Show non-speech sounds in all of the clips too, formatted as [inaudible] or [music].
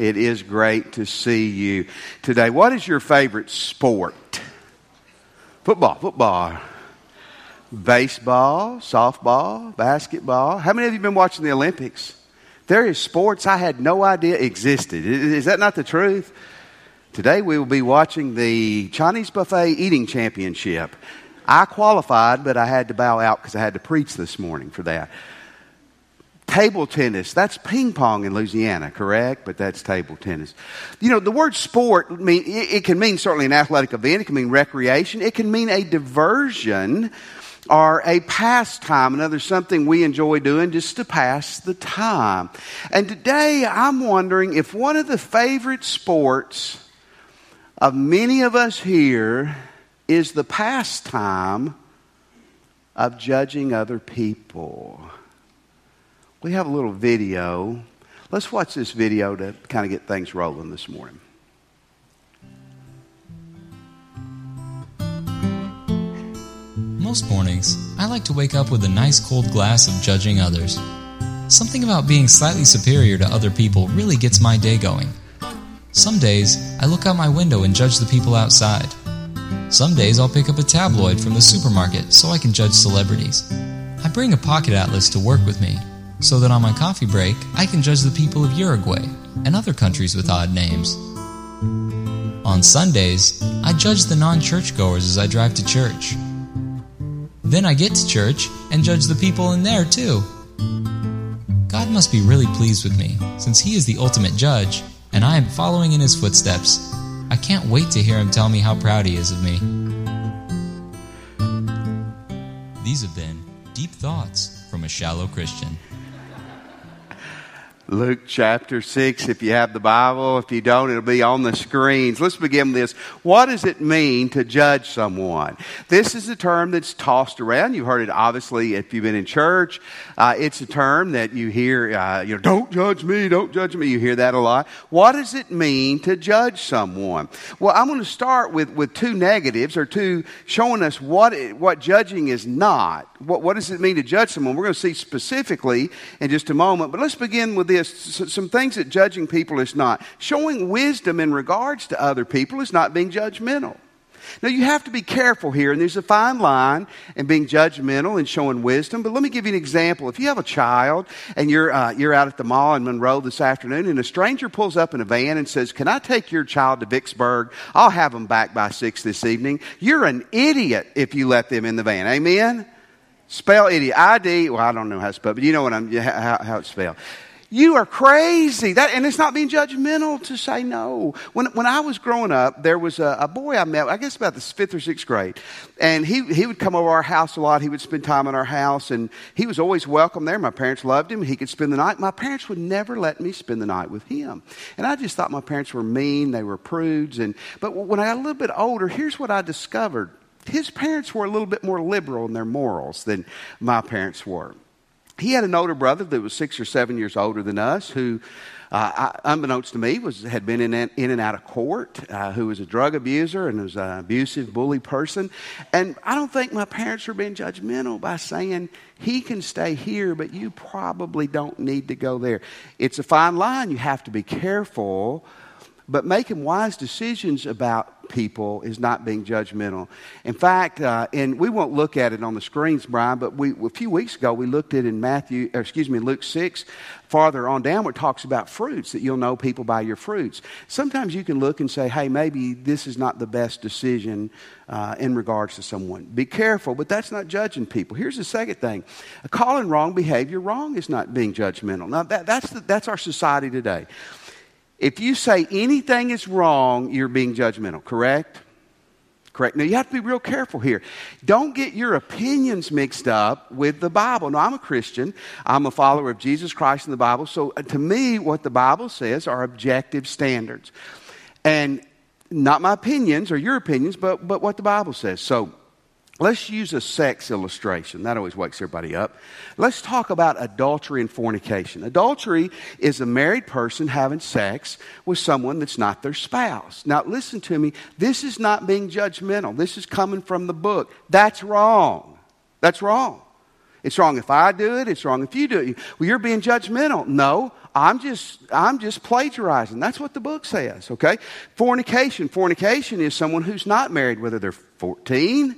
It is great to see you today. What is your favorite sport? Football, football. Baseball, softball, basketball. How many of you have been watching the Olympics? There is sports I had no idea existed. Is that not the truth? Today we will be watching the Chinese Buffet Eating Championship. I qualified, but I had to bow out because I had to preach this morning for that. Table tennis, that's ping pong in Louisiana, correct? But that's table tennis. You know, the word sport, mean, it can mean certainly an athletic event, it can mean recreation, it can mean a diversion or a pastime, another something we enjoy doing just to pass the time. And today I'm wondering if one of the favorite sports of many of us here is the pastime of judging other people. We have a little video. Let's watch this video to kind of get things rolling this morning. Most mornings, I like to wake up with a nice cold glass of judging others. Something about being slightly superior to other people really gets my day going. Some days, I look out my window and judge the people outside. Some days, I'll pick up a tabloid from the supermarket so I can judge celebrities. I bring a pocket atlas to work with me so that on my coffee break, I can judge the people of Uruguay and other countries with odd names. On Sundays, I judge the non churchgoers as I drive to church. Then I get to church and judge the people in there too. God must be really pleased with me, since He is the ultimate judge and I am following in his footsteps. I can't wait to hear him tell me how proud he is of me. These have been Deep Thoughts from a Shallow Christian. Luke chapter 6, if you have the Bible. If you don't, it'll be on the screens. Let's begin with this. What does it mean to judge someone? This is a term that's tossed around. You've heard it obviously if you've been in church. Uh, it's a term that you hear, uh, you know, don't judge me, don't judge me. You hear that a lot. What does it mean to judge someone? Well, I'm going to start with, with two negatives or two showing us what, it, what judging is not. What, what does it mean to judge someone? We're going to see specifically in just a moment. But let's begin with this this some things that judging people is not. Showing wisdom in regards to other people is not being judgmental. Now, you have to be careful here, and there's a fine line in being judgmental and showing wisdom. But let me give you an example. If you have a child and you're, uh, you're out at the mall in Monroe this afternoon, and a stranger pulls up in a van and says, Can I take your child to Vicksburg? I'll have them back by 6 this evening. You're an idiot if you let them in the van. Amen? Spell idiot. I D. Well, I don't know how to spell, but you know what I'm, how, how it's spelled. You are crazy. That, and it's not being judgmental to say no. When, when I was growing up, there was a, a, boy I met, I guess about the fifth or sixth grade. And he, he would come over our house a lot. He would spend time in our house. And he was always welcome there. My parents loved him. He could spend the night. My parents would never let me spend the night with him. And I just thought my parents were mean. They were prudes. And, but when I got a little bit older, here's what I discovered. His parents were a little bit more liberal in their morals than my parents were he had an older brother that was six or seven years older than us who uh, unbeknownst to me, was had been in, in and out of court, uh, who was a drug abuser and was an abusive, bully person. And I don't think my parents were being judgmental by saying he can stay here, but you probably don't need to go there. It's a fine line. You have to be careful, but making wise decisions about people is not being judgmental. In fact, uh, and we won't look at it on the screens, Brian, but we, a few weeks ago we looked at in Matthew, excuse me, Luke 6. Farther on down, where it talks about fruits, that you'll know people by your fruits. Sometimes you can look and say, hey, maybe this is not the best decision uh, in regards to someone. Be careful, but that's not judging people. Here's the second thing calling wrong behavior wrong is not being judgmental. Now, that, that's, the, that's our society today. If you say anything is wrong, you're being judgmental, correct? Correct. Now, you have to be real careful here. Don't get your opinions mixed up with the Bible. Now, I'm a Christian. I'm a follower of Jesus Christ in the Bible. So, uh, to me, what the Bible says are objective standards. And not my opinions or your opinions, but, but what the Bible says. So, Let's use a sex illustration. That always wakes everybody up. Let's talk about adultery and fornication. Adultery is a married person having sex with someone that's not their spouse. Now, listen to me. This is not being judgmental. This is coming from the book. That's wrong. That's wrong. It's wrong if I do it. It's wrong if you do it. Well, you're being judgmental. No, I'm just, I'm just plagiarizing. That's what the book says, okay? Fornication. Fornication is someone who's not married, whether they're 14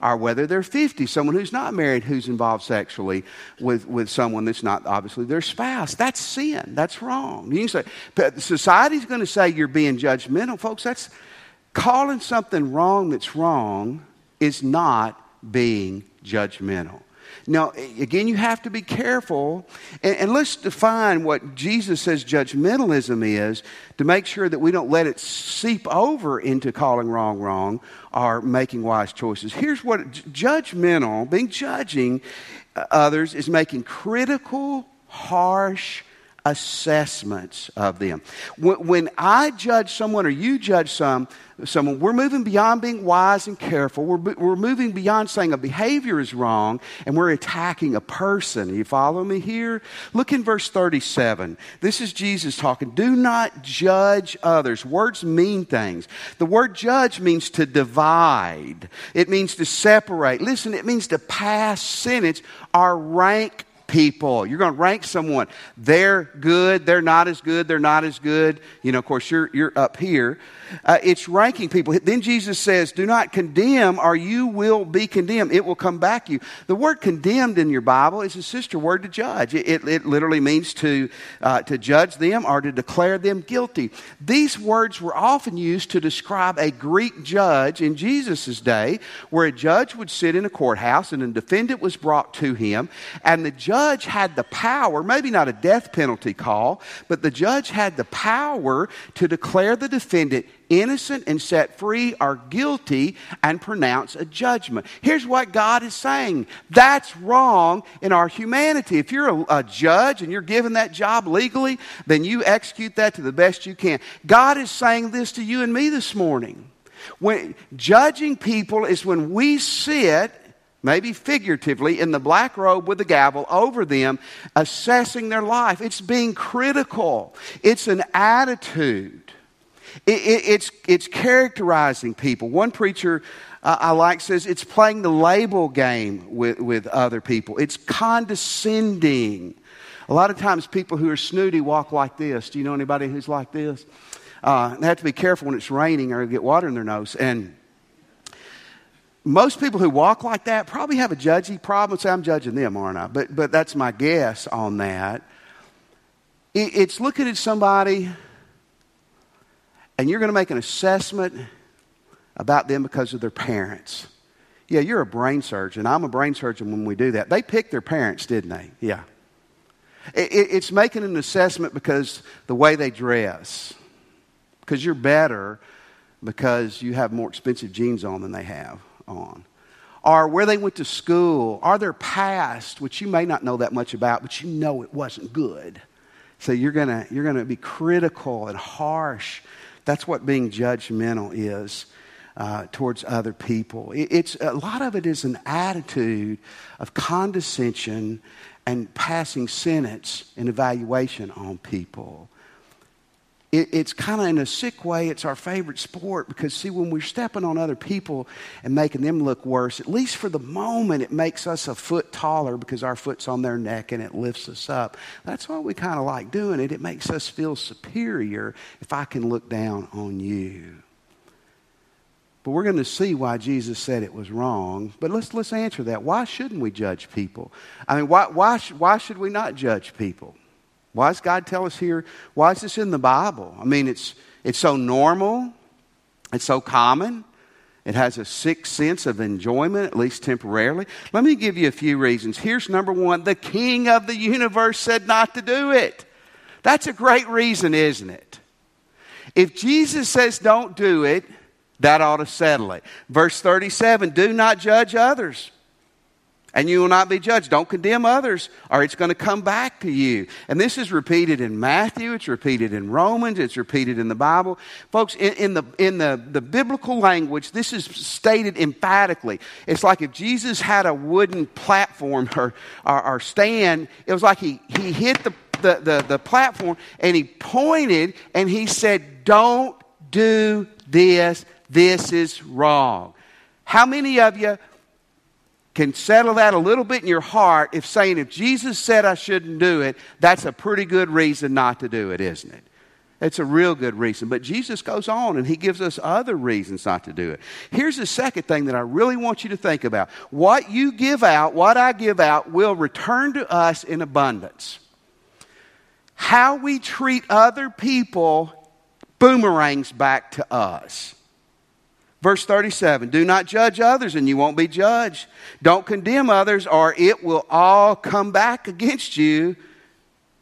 or whether they're 50, someone who's not married who's involved sexually with, with someone that's not obviously their spouse. That's sin. That's wrong. You can say, society's going to say you're being judgmental. Folks, that's calling something wrong that's wrong is not being judgmental. Now, again, you have to be careful. And, and, let's define what Jesus says judgmentalism is to make sure that we don't let it seep over into calling wrong wrong or making wise choices. Here's what judgmental, being judging uh, others, is making critical, harsh, assessments of them. When I judge someone or you judge some, someone, we're moving beyond being wise and careful. We're, we're moving beyond saying a behavior is wrong and we're attacking a person. You follow me here? Look in verse 37. This is Jesus talking. Do not judge others. Words mean things. The word judge means to divide, it means to separate. Listen, it means to pass sentence or rank people. You're going to rank someone. They're good. They're not as good. They're not as good. You know, of course, you're, you're up here. Uh, it's ranking people. Then Jesus says, Do not condemn, or you will be condemned. It will come back to you. The word condemned in your Bible is a sister word to judge. It, it, it literally means to, uh, to judge them or to declare them guilty. These words were often used to describe a Greek judge in Jesus' day, where a judge would sit in a courthouse and a defendant was brought to him, and the judge had the power, maybe not a death penalty call, but the judge had the power to declare the defendant innocent and set free or guilty and pronounce a judgment. Here's what God is saying that's wrong in our humanity. If you're a, a, judge and you're given that job legally, then you execute that to the best you can. God is saying this to you and me this morning. When judging people is when we sit maybe figuratively, in the black robe with the gavel over them, assessing their life. It's being critical, it's an attitude. It, it, it's, it's characterizing people. One preacher uh, I like says it's playing the label game with, with other people, it's condescending. A lot of times, people who are snooty walk like this. Do you know anybody who's like this? Uh, they have to be careful when it's raining or get water in their nose. And most people who walk like that probably have a judgy problem. Say, I'm judging them, aren't I? But, but that's my guess on that. It, it's looking at somebody and you're going to make an assessment about them because of their parents. Yeah, you're a brain surgeon. I'm a brain surgeon when we do that. They picked their parents, didn't they? Yeah. It, it, it's making an assessment because the way they dress, because you're better because you have more expensive jeans on than they have on. Or where they went to school, or their past, which you may not know that much about, but you know it wasn't good. So you're gonna you're to be critical and harsh that's what being judgmental is. Uh, towards other people. It, it's a lot of it is an attitude of condescension and passing sentence and evaluation on people it, it's kind of in a sick way, it's our favorite sport because, see, when we're stepping on other people and making them look worse, at least for the moment, it makes us a foot taller because our foot's on their neck and it lifts us up. That's why we kind of like doing it. It makes us feel superior if I can look down on you. But we're going to see why Jesus said it was wrong. But let's, let's answer that. Why shouldn't we judge people? I mean, why, why, why should we not judge people? Why does God tell us here? Why is this in the Bible? I mean, it's, it's so normal, it's so common. It has a sixth sense of enjoyment, at least temporarily. Let me give you a few reasons. Here's number one the king of the universe said not to do it. That's a great reason, isn't it? If Jesus says don't do it, that ought to settle it. Verse 37 do not judge others and you will not be judged. Don't condemn others, or it's going to come back to you. And this is repeated in Matthew, it's repeated in Romans, it's repeated in the Bible. Folks, in, in, the, in the, the biblical language, this is stated emphatically. It's like if Jesus had a wooden platform [laughs] or, or, or stand, it was like he, he hit the, the, the, the platform and he pointed and he said, Don't do this. This is wrong. How many of you can settle that a little bit in your heart if saying, if Jesus said I shouldn't do it, that's a pretty good reason not to do it, isn't it? It's a real good reason. But Jesus goes on and he gives us other reasons not to do it. Here's the second thing that I really want you to think about. What you give out, what I give out, will return to us in abundance. How we treat other people boomerangs back to us. Verse 37 Do not judge others, and you won't be judged. Don't condemn others, or it will all come back against you.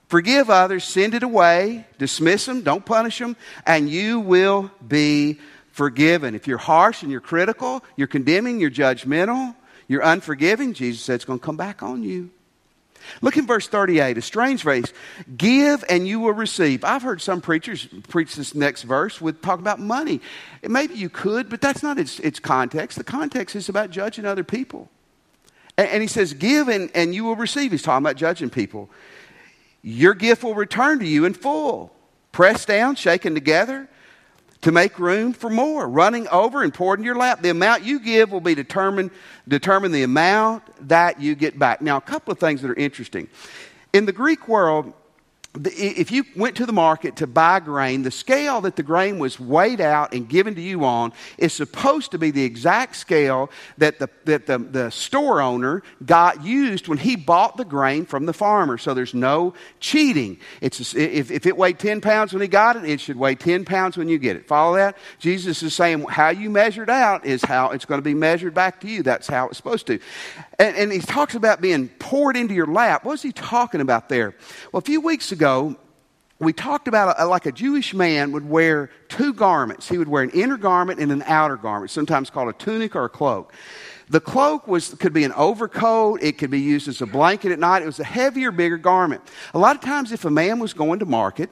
Forgive others, send it away, dismiss them, don't punish them, and you will be forgiven. If you're harsh and you're critical, you're condemning, you're judgmental, you're unforgiving, Jesus said it's going to come back on you. Look in verse 38, a strange phrase. Give and you will receive. I've heard some preachers preach this next verse with talk about money. maybe you could, but that's not its, its context. The context is about judging other people. And, and he says, Give and, and you will receive. He's talking about judging people. Your gift will return to you in full, pressed down, shaken together to make room for more, running over and poured in your lap. The amount you give will be determined, determine the amount that you get back. Now, a couple of things that are interesting. In the Greek world, if you went to the market to buy grain, the scale that the grain was weighed out and given to you on is supposed to be the exact scale that the, that the, the store owner got used when he bought the grain from the farmer. So there's no cheating. It's, if, if it weighed 10 pounds when he got it, it should weigh 10 pounds when you get it. Follow that? Jesus is saying how you measured out is how it's going to be measured back to you. That's how it's supposed to. And, and he talks about being poured into your lap. What's he talking about there? Well, a few weeks ago, ago, we talked about a, like a Jewish man would wear two garments. He would wear an inner garment and an outer garment, sometimes called a tunic or a cloak. The cloak was, could be an overcoat. It could be used as a blanket at night. It was a heavier, bigger garment. A lot of times, if a man was going to market,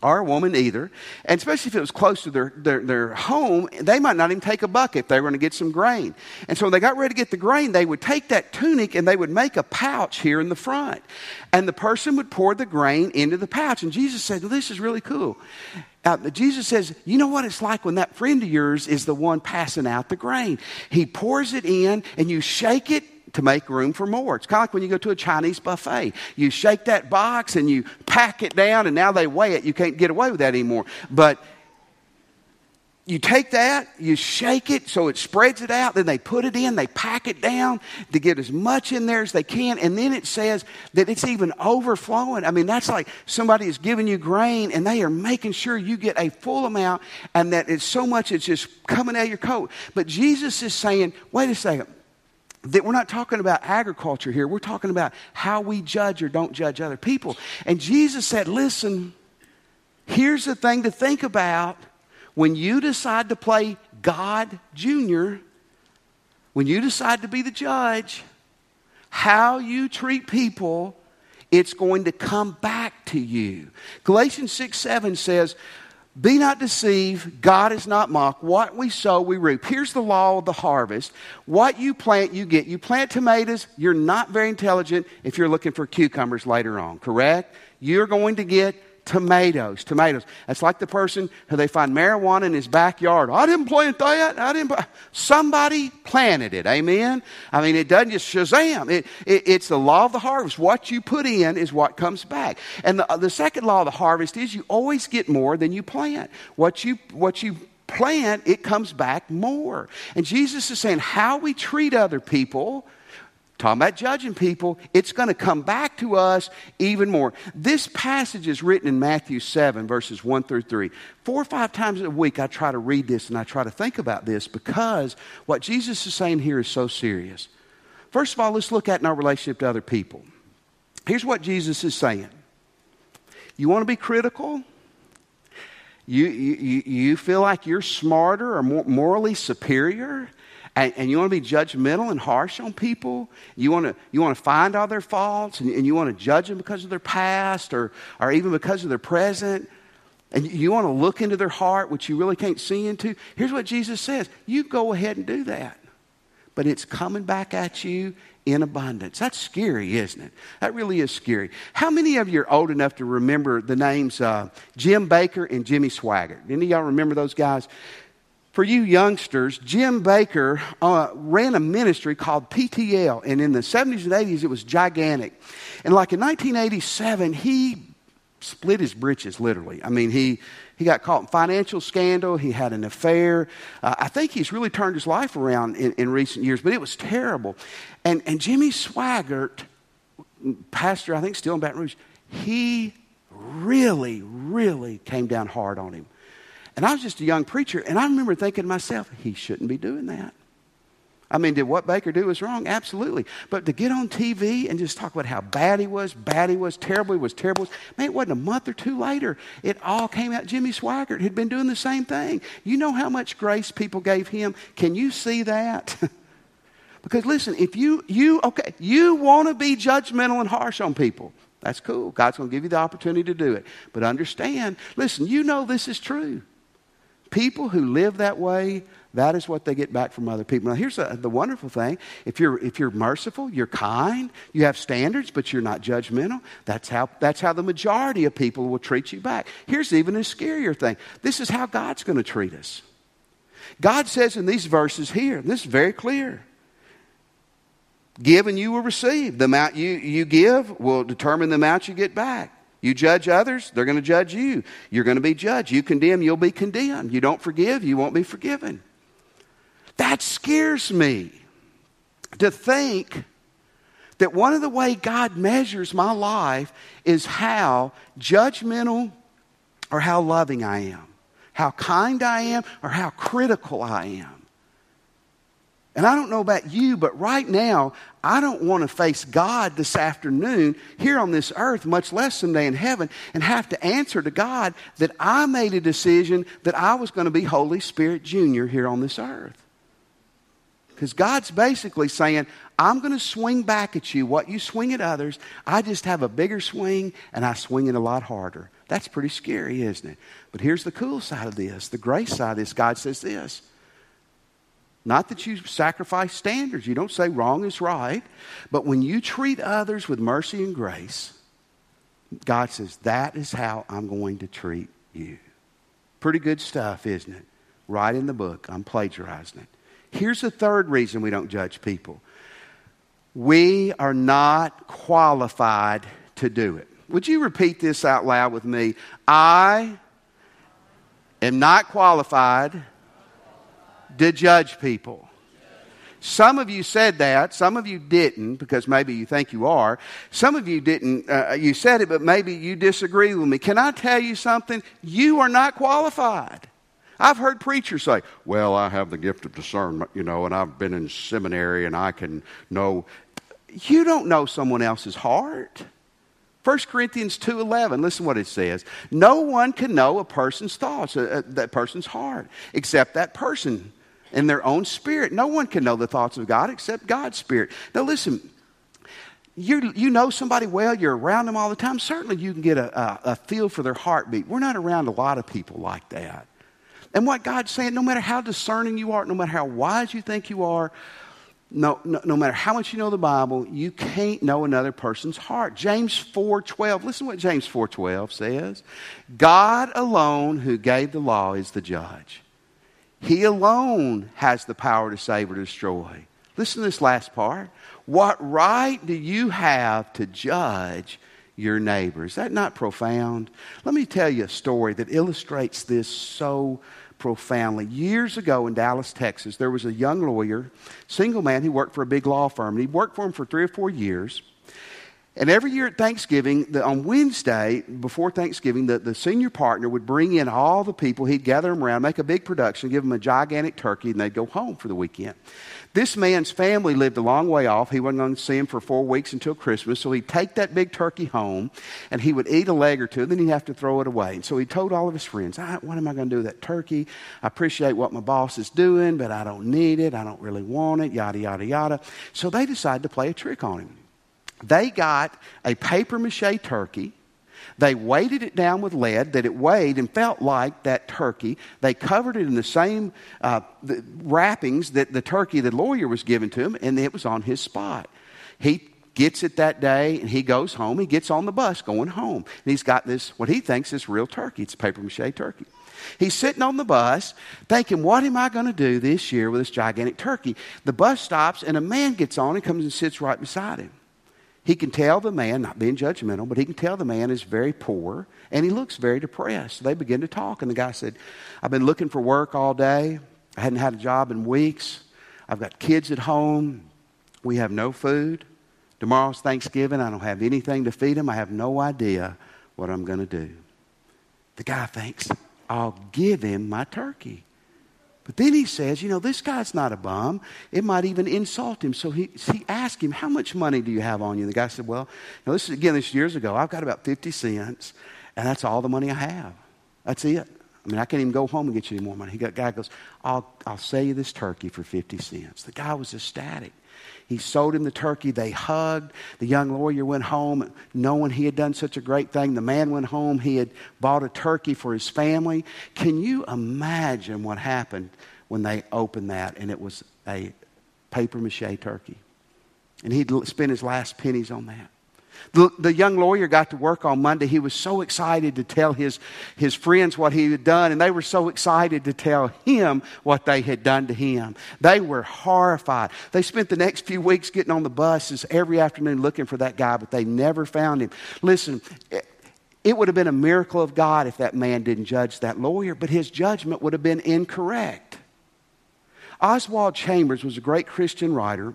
or a woman either, and especially if it was close to their, their, their home, they might not even take a bucket if they were going to get some grain. And so when they got ready to get the grain, they would take that tunic and they would make a pouch here in the front. And the person would pour the grain into the pouch. And Jesus said, well, This is really cool. Uh, Jesus says, You know what it's like when that friend of yours is the one passing out the grain? He pours it in and you shake it to make room for more. It's kind of like when you go to a Chinese buffet. You shake that box and you pack it down, and now they weigh it. You can't get away with that anymore. But you take that, you shake it so it spreads it out, then they put it in, they pack it down to get as much in there as they can, and then it says that it's even overflowing. I mean, that's like somebody is giving you grain and they are making sure you get a full amount and that it's so much it's just coming out of your coat. But Jesus is saying, wait a second, that we're not talking about agriculture here. We're talking about how we judge or don't judge other people. And Jesus said, listen, here's the thing to think about when you decide to play God Junior, when you decide to be the judge, how you treat people, it's going to come back to you. Galatians 6 7 says, be not deceived. God is not mocked. What we sow, we reap. Here's the law of the harvest. What you plant, you get. You plant tomatoes, you're not very intelligent if you're looking for cucumbers later on, correct? You're going to get tomatoes. Tomatoes. That's like the person who they find marijuana in his backyard. I didn't plant that. I didn't. Somebody planted it. Amen. I mean, it doesn't just shazam. It, it, it's the law of the harvest. What you put in is what comes back. And the, the second law of the harvest is you always get more than you plant. What you what you plant, it comes back more. And Jesus is saying how we treat other people talking about judging people, it's going to come back to us even more. This passage is written in Matthew 7, verses 1 through 3. Four or five times a week, I try to read this and I try to think about this because what Jesus is saying here is so serious. First of all, let's look at in our relationship to other people. Here's what Jesus is saying You want to be critical? You, you, you feel like you're smarter or more morally superior? And, and, you want to be judgmental and harsh on people, you want to, you want to find all their faults and, and you want to judge them because of their past or, or even because of their present, and you want to look into their heart, which you really can't see into, here's what Jesus says you go ahead and do that. But it's coming back at you in abundance. That's scary, isn't it? That really is scary. How many of you are old enough to remember the names uh, Jim Bakker and Jimmy Swaggart? Any of y'all remember those guys? For you youngsters, Jim Bakker uh, ran a ministry called PTL, and in the 70s and 80s, it was gigantic. And like in 1987, he split his britches, literally. I mean, he, he got caught in financial scandal. He had an affair. Uh, I think he's really turned his life around in, in recent years, but it was terrible. And, and Jimmy Swaggart, pastor, I think still in Baton Rouge, he really, really came down hard on him. And I was just a young preacher, and I remember thinking to myself, he shouldn't be doing that. I mean, did what Bakker do was wrong? Absolutely. But to get on TV and just talk about how bad he was, bad he was, terrible he was, terrible was, man, it wasn't a month or two later. It all came out. Jimmy Swaggart had been doing the same thing. You know how much grace people gave him? Can you see that? [laughs] because listen, if you, you, okay, you want to be judgmental and harsh on people, that's cool. God's going to give you the opportunity to do it. But understand, listen, you know this is true. People who live that way that is what they get back from other people. Now, here's a, the wonderful thing if you're, if you're merciful, you're kind, you have standards, but you're not judgmental, that's how, that's how the majority of people will treat you back. Here's even a scarier thing this is how God's going to treat us. God says in these verses here, this is very clear. Give and you will receive. The amount you, you give will determine the amount you get back. You judge others, they're going to judge you. You're going to be judged. You condemn, you'll be condemned. You don't forgive, you won't be forgiven. That scares me to think that one of the way God measures my life is how judgmental or how loving I am, how kind I am or how critical I am. And I don't know about you, but right now, I don't want to face God this afternoon here on this earth, much less someday in heaven, and have to answer to God that I made a decision that I was going to be Holy Spirit Junior here on this earth. Because God's basically saying, I'm going to swing back at you what you swing at others. I just have a bigger swing and I swing it a lot harder. That's pretty scary, isn't it? But here's the cool side of this the grace side of this. God says this. Not that you sacrifice standards. You don't say wrong is right. But when you treat others with mercy and grace, God says, that is how I'm going to treat you. Pretty good stuff, isn't it? Right in the book. I'm plagiarizing it. Here's the third reason we don't judge people we are not qualified to do it. Would you repeat this out loud with me? I am not qualified to judge people. Some of you said that. Some of you didn't because maybe you think you are. Some of you didn't. Uh, you said it, but maybe you disagree with me. Can I tell you something? You are not qualified. I've heard preachers say, Well, I have the gift of discernment, you know, and I've been in seminary and I can know. You don't know someone else's heart. 1 Corinthians 2:11 listen what it says no one can know a person's thoughts uh, uh, that person's heart except that person in their own spirit no one can know the thoughts of God except God's spirit now listen you, you know somebody well you're around them all the time certainly you can get a, a, a feel for their heartbeat we're not around a lot of people like that and what God's saying, no matter how discerning you are, no matter how wise you think you are, no, no, no, matter how much you know the Bible, you can't know another person's heart. James 4.12, listen to what James 4.12 says. God alone who gave the law is the judge. He alone has the power to save or destroy. Listen to this last part. What right do you have to judge your neighbor? Is that not profound? Let me tell you a story that illustrates this so profoundly. Years ago in Dallas, Texas, there was a young lawyer, single man, who worked for a big law firm. And he worked for him for three or four years. And every year at Thanksgiving, the, on Wednesday, before Thanksgiving, the, the senior partner would bring in all the people. He'd gather them around, make a big production, give them a gigantic turkey, and they'd go home for the weekend. This man's family lived a long way off. He wasn't going to see him for four weeks until Christmas. So he'd take that big turkey home and he would eat a leg or two, and then he'd have to throw it away. And so he told all of his friends, What am I going to do with that turkey? I appreciate what my boss is doing, but I don't need it. I don't really want it, yada, yada, yada. So they decided to play a trick on him. They got a paper mache turkey they weighted it down with lead that it weighed and felt like that turkey. They covered it in the same uh, the wrappings that the turkey the lawyer was given to him, and it was on his spot. He gets it that day and he goes home. He gets on the bus going home. And he's got this, what he thinks is real turkey. It's a paper mache turkey. He's sitting on the bus thinking, What am I going to do this year with this gigantic turkey? The bus stops and a man gets on and comes and sits right beside him. He can tell the man, not being judgmental, but he can tell the man is very poor and he looks very depressed. They begin to talk, and the guy said, I've been looking for work all day. I hadn't had a job in weeks. I've got kids at home. We have no food. Tomorrow's Thanksgiving. I don't have anything to feed them. I have no idea what I'm going to do. The guy thinks, I'll give him my turkey. But then he says, you know, this guy's not a bum. It might even insult him. So he, he asked him, how much money do you have on you? And the guy said, well, you know, this is, again, this is years ago. I've got about 50 cents, and that's all the money I have. That's it. I mean, I can't even go home and get you any more money. He got, guy goes, I'll, I'll sell you this turkey for 50 cents. The guy was ecstatic. He sold him the turkey. They hugged. The young lawyer went home knowing he had done such a great thing. The man went home. He had bought a turkey for his family. Can you imagine what happened when they opened that and it was a paper mache turkey? And he'd spent his last pennies on that. The, the young lawyer got to work on Monday. He was so excited to tell his, his friends what he had done, and they were so excited to tell him what they had done to him. They were horrified. They spent the next few weeks getting on the buses every afternoon looking for that guy, but they never found him. Listen, it would have been a miracle of God if that man didn't judge that lawyer, but his judgment would have been incorrect. Oswald Chambers was a great Christian writer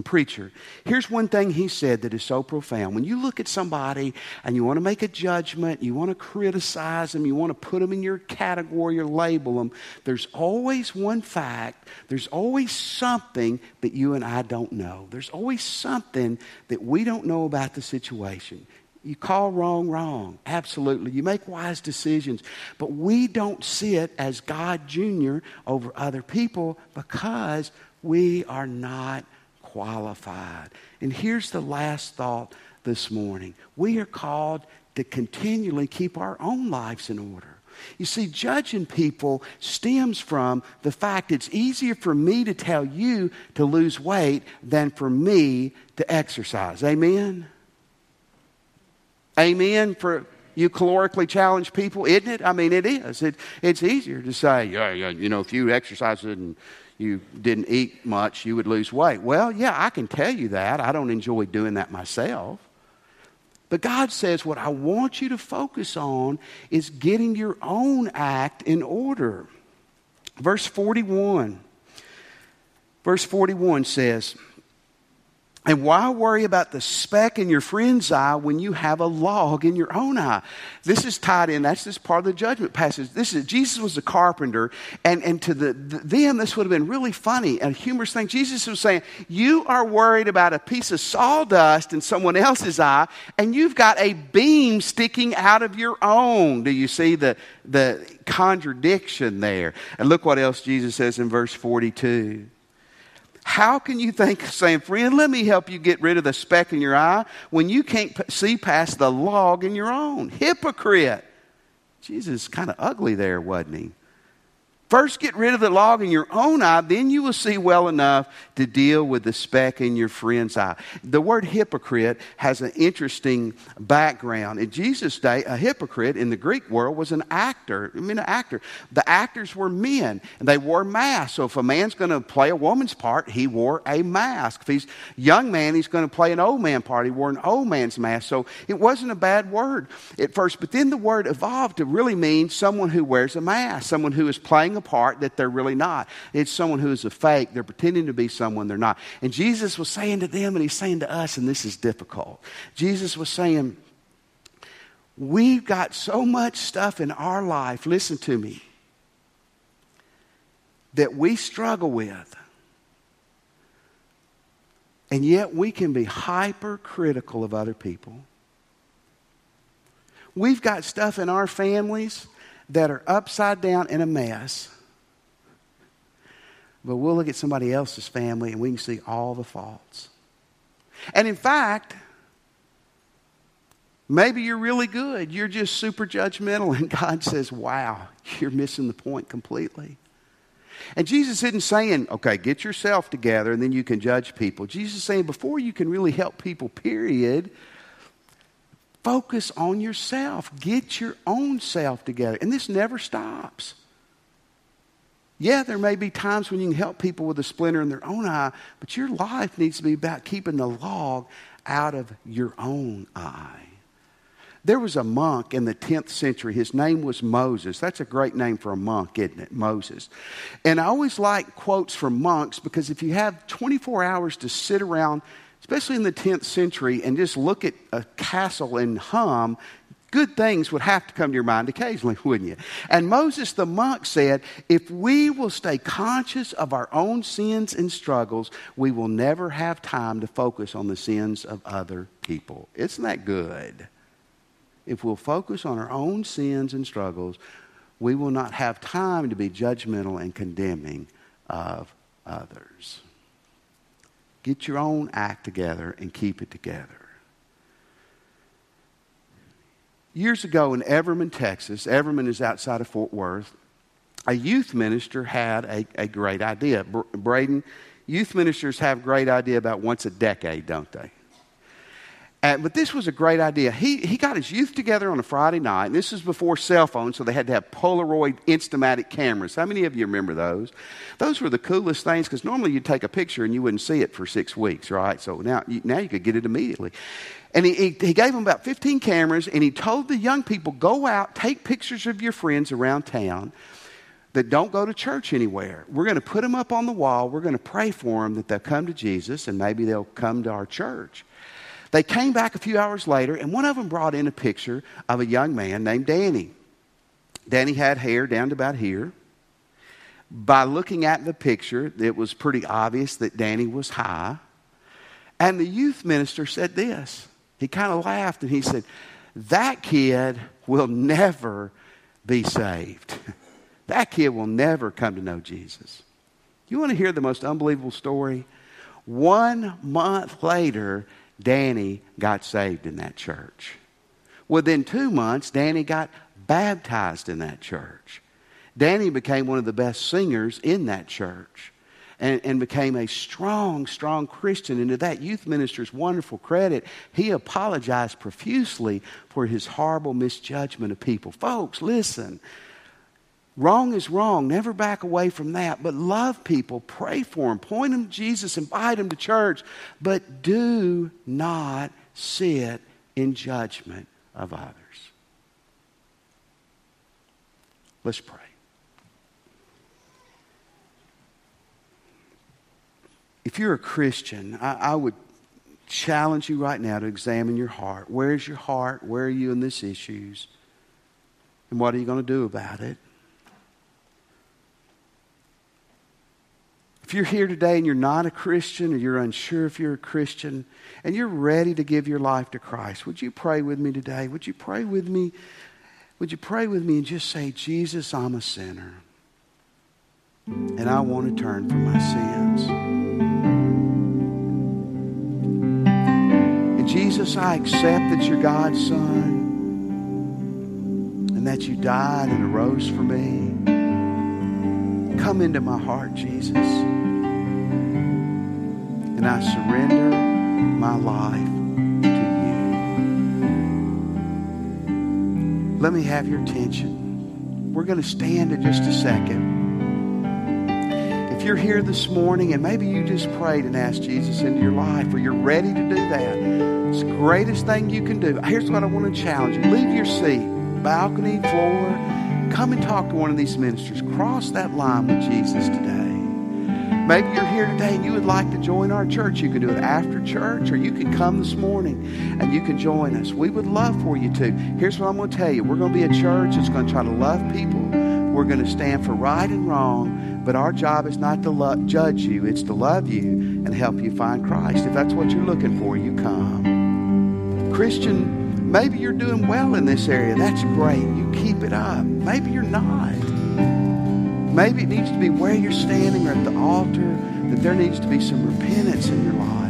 preacher. Here's one thing he said that is so profound. When you look at somebody and you want to make a judgment, you want to criticize them, you want to put them in your category or label them, there's always one fact, there's always something that you and I don't know. There's always something that we don't know about the situation. You call wrong wrong. Absolutely. You make wise decisions. But we don't see it as God Jr. over other people because we are not qualified. And here's the last thought this morning we are called to continually keep our own lives in order. You see, judging people stems from the fact it's easier for me to tell you to lose weight than for me to exercise. Amen? Amen for you calorically challenged people, isn't it? I mean, it is. It, it's easier to say, yeah, yeah, you know, if you exercise and you didn't eat much, you would lose weight. Well, yeah, I can tell you that. I don't enjoy doing that myself. But God says, what I want you to focus on is getting your own act in order. Verse 41. Verse 41 says, and why worry about the speck in your friend's eye when you have a log in your own eye? This is tied in. That's this part of the judgment passage. This is Jesus was a carpenter, and, and to the, the, them this would have been really funny and humorous thing. Jesus was saying, "You are worried about a piece of sawdust in someone else's eye, and you've got a beam sticking out of your own." Do you see the the contradiction there? And look what else Jesus says in verse forty-two. How can you think saying, friend, let me help you get rid of the speck in your eye when you can't p- see past the log in your own? Hypocrite. Jesus is kind of ugly there, wasn't he? First, get rid of the log in your own eye, then you will see well enough to deal with the speck in your friend's eye. The word hypocrite has an interesting background. In Jesus' day, a hypocrite in the Greek world was an actor. I mean, an actor. The actors were men, and they wore masks. So if a man's going to play a woman's part, he wore a mask. If he's a young man, he's going to play an old man part. He wore an old man's mask. So it wasn't a bad word at first, but then the word evolved to really mean someone who wears a mask, someone who is playing a part that they're really not. It's someone who is a fake. They're pretending to be someone they're not. And Jesus was saying to them, and he's saying to us, and this is difficult. Jesus was saying, We've got so much stuff in our life, listen to me, that we struggle with. And yet we can be hypercritical of other people. We've got stuff in our families that are upside down in a mess. But we'll look at somebody else's family and we can see all the faults. And in fact, maybe you're really good. You're just super judgmental, and God [laughs] says, Wow, you're missing the point completely. And Jesus isn't saying, okay, get yourself together and then you can judge people. Jesus is saying, before you can really help people, period, focus on yourself. Get your own self together. And this never stops. Yeah, there may be times when you can help people with a splinter in their own eye, but your life needs to be about keeping the log out of your own eye. There was a monk in the 10th century. His name was Moses. That's a great name for a monk, isn't it? Moses. And I always like quotes from monks because if you have 24 hours to sit around, especially in the 10th century, and just look at a castle in hum, good things would have to come to your mind occasionally, [laughs] wouldn't you? And Moses the monk said, If we will stay conscious of our own sins and struggles, we will never have time to focus on the sins of other people. Isn't that good? if we'll focus on our own sins and struggles, we will not have time to be judgmental and condemning of others. Get your own act together and keep it together. Years ago in Everman, Texas, Everman is outside of Fort Worth, a youth minister had a, a great idea. Braden, youth ministers have great idea about once a decade, don't they? Uh, but this was a great idea. He, he got his youth together on a Friday night, and this is before cell phones, so they had to have Polaroid Instamatic cameras. How many of you remember those? Those were the coolest things because normally you'd take a picture and you wouldn't see it for six weeks, right? So now you, now you could get it immediately. And he, he, he gave them about 15 cameras, and he told the young people go out, take pictures of your friends around town that don't go to church anywhere. We're going to put them up on the wall. We're going to pray for them that they'll come to Jesus, and maybe they'll come to our church. They came back a few hours later, and one of them brought in a picture of a young man named Danny. Danny had hair down to about here. By looking at the picture, it was pretty obvious that Danny was high. And the youth minister said this. He kind of laughed and he said, That kid will never be saved. [laughs] that kid will never come to know Jesus. You want to hear the most unbelievable story? One month later, Danny got saved in that church. Within two months, Danny got baptized in that church. Danny became one of the best singers in that church and, and, became a strong, strong Christian. And to that youth minister's wonderful credit, he apologized profusely for his horrible misjudgment of people. Folks, listen. Wrong is wrong. Never back away from that. But love people, pray for them, point them to Jesus, invite them to church. But do not sit in judgment of others. Let's pray. If you're a Christian, I, I would challenge you right now to examine your heart. Where is your heart? Where are you in these issues? And what are you going to do about it? If you're here today and you're not a Christian or you're unsure if you're a Christian and you're ready to give your life to Christ, would you pray with me today? Would you pray with me? Would you pray with me and just say, Jesus, I'm a sinner. And I want to turn from my sins. And Jesus, I accept that you're God's Son and that you died and arose for me. Come into my heart, Jesus. And I surrender my life to you. Let me have your attention. We're going to stand in just a second. If you're here this morning and maybe you just prayed and asked Jesus into your life or you're ready to do that, it's the greatest thing you can do. Here's what I want to challenge you leave your seat, balcony, floor Come and talk to one of these ministers. Cross that line with Jesus today. Maybe you're here today and you would like to join our church. You can do it after church or you can come this morning and you can join us. We would love for you to. Here's what I'm going to tell you we're going to be a church that's going to try to love people. We're going to stand for right and wrong, but our job is not to judge you, it's to love you and help you find Christ. If that's what you're looking for, you come. Christian Maybe you're doing well in this area. That's great. You keep it up. Maybe you're not. Maybe it needs to be where you're standing or at the altar that there needs to be some repentance in your life.